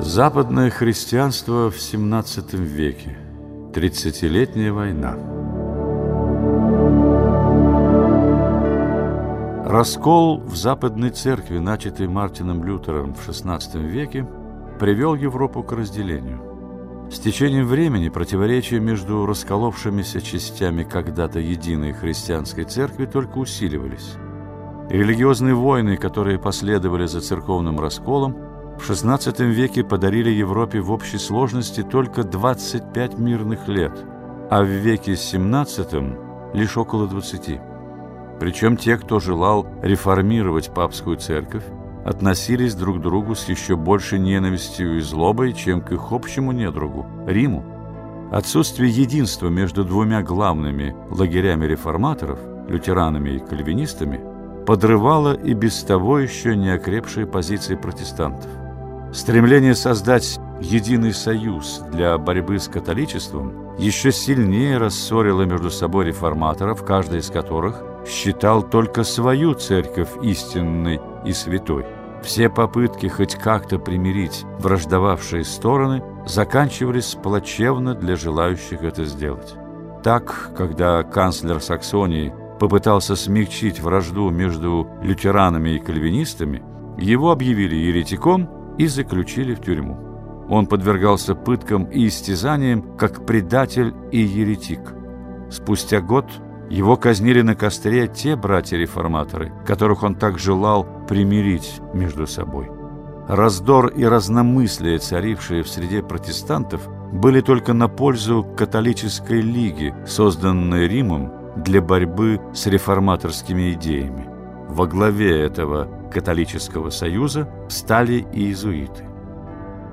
Западное христианство в 17 веке. Тридцатилетняя война. Раскол в Западной Церкви, начатый Мартином Лютером в XVI веке, привел Европу к разделению. С течением времени противоречия между расколовшимися частями когда-то единой христианской церкви только усиливались. Религиозные войны, которые последовали за церковным расколом, в XVI веке подарили Европе в общей сложности только 25 мирных лет, а в веке XVII лишь около 20. Причем те, кто желал реформировать папскую церковь, относились друг к другу с еще большей ненавистью и злобой, чем к их общему недругу – Риму. Отсутствие единства между двумя главными лагерями реформаторов – лютеранами и кальвинистами – подрывало и без того еще не окрепшие позиции протестантов. Стремление создать единый союз для борьбы с католичеством еще сильнее рассорило между собой реформаторов, каждый из которых считал только свою церковь истинной и святой. Все попытки хоть как-то примирить враждовавшие стороны заканчивались плачевно для желающих это сделать. Так, когда канцлер Саксонии попытался смягчить вражду между лютеранами и кальвинистами, его объявили еретиком и заключили в тюрьму. Он подвергался пыткам и истязаниям, как предатель и еретик. Спустя год его казнили на костре те братья-реформаторы, которых он так желал примирить между собой. Раздор и разномыслие, царившие в среде протестантов, были только на пользу католической лиги, созданной Римом для борьбы с реформаторскими идеями. Во главе этого католического союза стали иезуиты.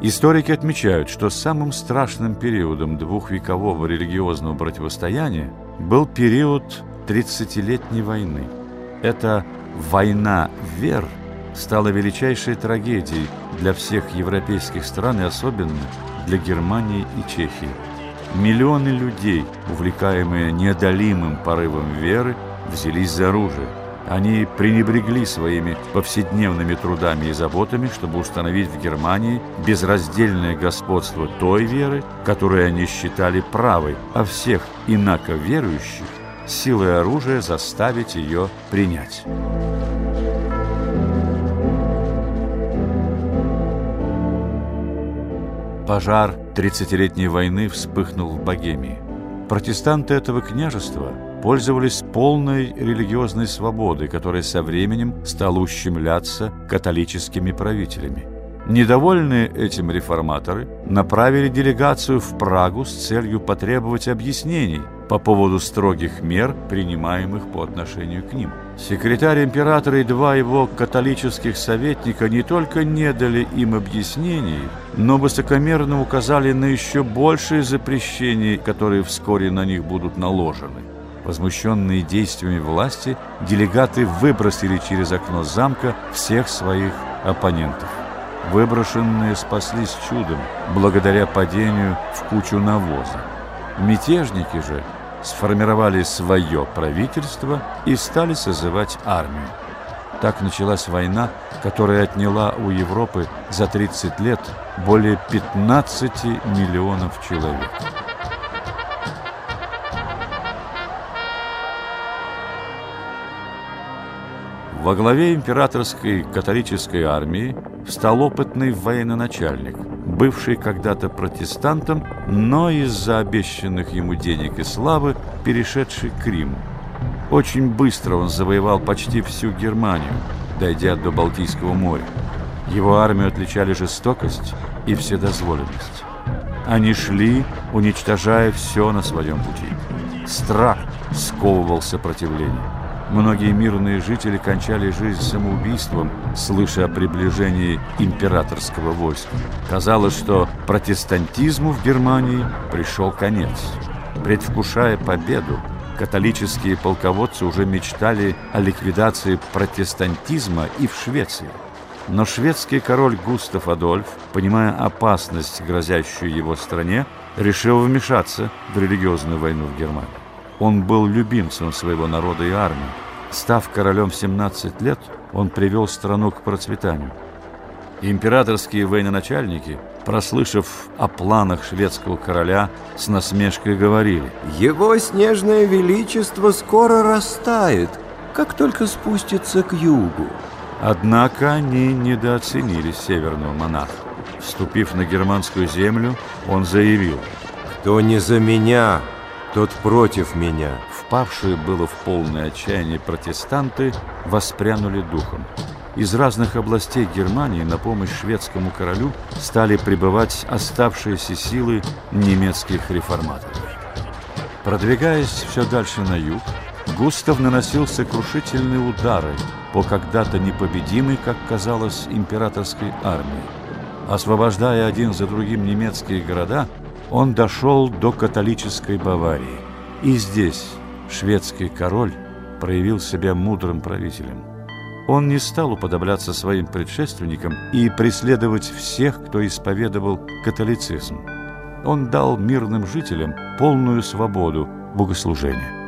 Историки отмечают, что самым страшным периодом двухвекового религиозного противостояния был период Тридцатилетней войны. Эта «война вер» стала величайшей трагедией для всех европейских стран и особенно для Германии и Чехии. Миллионы людей, увлекаемые неодолимым порывом веры, взялись за оружие – они пренебрегли своими повседневными трудами и заботами, чтобы установить в Германии безраздельное господство той веры, которую они считали правой, а всех инако верующих силой оружия заставить ее принять. Пожар Тридцатилетней войны вспыхнул в Богемии. Протестанты этого княжества пользовались полной религиозной свободой, которая со временем стала ущемляться католическими правителями. Недовольные этим реформаторы направили делегацию в Прагу с целью потребовать объяснений по поводу строгих мер, принимаемых по отношению к ним. Секретарь императора и два его католических советника не только не дали им объяснений, но высокомерно указали на еще большие запрещения, которые вскоре на них будут наложены. Возмущенные действиями власти, делегаты выбросили через окно замка всех своих оппонентов. Выброшенные спаслись чудом, благодаря падению в кучу навоза. Мятежники же сформировали свое правительство и стали созывать армию. Так началась война, которая отняла у Европы за 30 лет более 15 миллионов человек. Во главе императорской католической армии стал опытный военачальник, бывший когда-то протестантом, но из-за обещанных ему денег и славы перешедший к Риму. Очень быстро он завоевал почти всю Германию, дойдя до Балтийского моря. Его армию отличали жестокость и вседозволенность. Они шли, уничтожая все на своем пути. Страх сковывал сопротивление. Многие мирные жители кончали жизнь самоубийством, слыша о приближении императорского войска. Казалось, что протестантизму в Германии пришел конец. Предвкушая победу, католические полководцы уже мечтали о ликвидации протестантизма и в Швеции. Но шведский король Густав Адольф, понимая опасность, грозящую его стране, решил вмешаться в религиозную войну в Германии. Он был любимцем своего народа и армии. Став королем в 17 лет, он привел страну к процветанию. Императорские военачальники прослышав о планах шведского короля, с насмешкой говорили «Его снежное величество скоро растает, как только спустится к югу». Однако они недооценили северного монарха. Вступив на германскую землю, он заявил «Кто не за меня, тот против меня». Впавшие было в полное отчаяние протестанты воспрянули духом. Из разных областей Германии на помощь шведскому королю стали прибывать оставшиеся силы немецких реформаторов. Продвигаясь все дальше на юг, Густав наносил сокрушительные удары по когда-то непобедимой, как казалось, императорской армии. Освобождая один за другим немецкие города, он дошел до католической Баварии. И здесь шведский король проявил себя мудрым правителем. Он не стал уподобляться своим предшественникам и преследовать всех, кто исповедовал католицизм. Он дал мирным жителям полную свободу богослужения.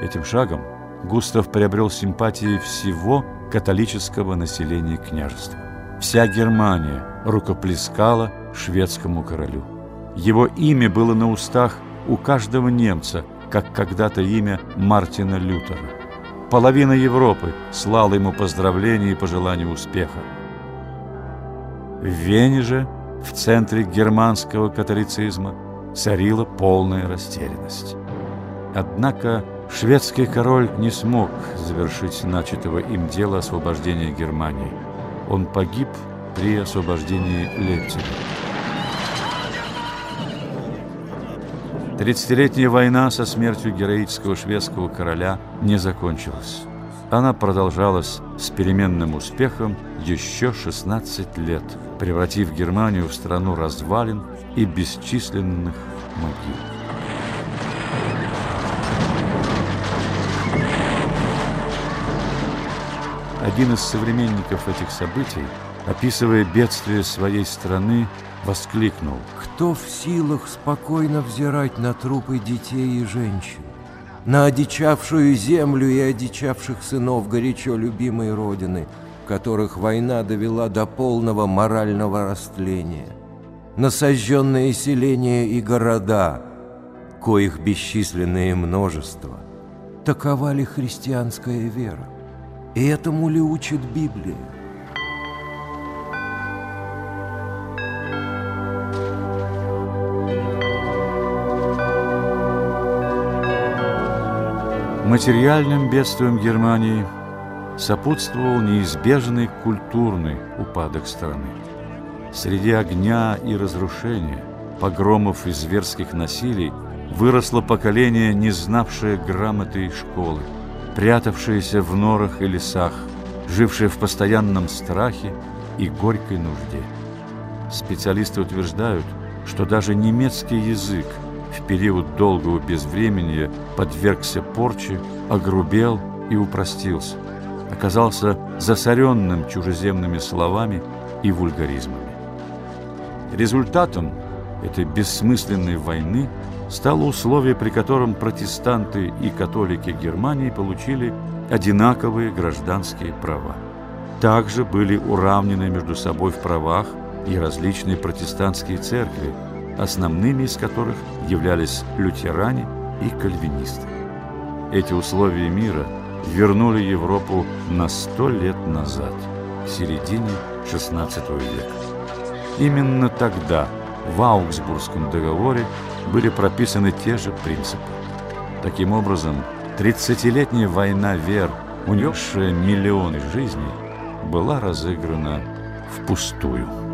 Этим шагом Густав приобрел симпатии всего католического населения княжества. Вся Германия рукоплескала шведскому королю. Его имя было на устах у каждого немца, как когда-то имя Мартина Лютера. Половина Европы слала ему поздравления и пожелания успеха. В Вене же, в центре германского католицизма, царила полная растерянность. Однако шведский король не смог завершить начатого им дело освобождения Германии. Он погиб при освобождении Лейпцига. Тридцатилетняя война со смертью героического шведского короля не закончилась. Она продолжалась с переменным успехом еще 16 лет, превратив Германию в страну развалин и бесчисленных могил. Один из современников этих событий, описывая бедствие своей страны, воскликнул. Кто в силах спокойно взирать на трупы детей и женщин, на одичавшую землю и одичавших сынов горячо любимой Родины, которых война довела до полного морального растления, на сожженные селения и города, коих бесчисленное множество. Такова ли христианская вера? И этому ли учит Библия? Материальным бедствием Германии сопутствовал неизбежный культурный упадок страны. Среди огня и разрушения, погромов и зверских насилий выросло поколение, не знавшее грамоты и школы, прятавшееся в норах и лесах, жившее в постоянном страхе и горькой нужде. Специалисты утверждают, что даже немецкий язык – в период долгого безвременья подвергся порче, огрубел и упростился, оказался засоренным чужеземными словами и вульгаризмами. Результатом этой бессмысленной войны стало условие, при котором протестанты и католики Германии получили одинаковые гражданские права. Также были уравнены между собой в правах и различные протестантские церкви, основными из которых являлись лютеране и кальвинисты. Эти условия мира вернули Европу на сто лет назад, к середине XVI века. Именно тогда в Аугсбургском договоре были прописаны те же принципы. Таким образом, 30-летняя война вер, унесшая миллионы жизней, была разыграна впустую.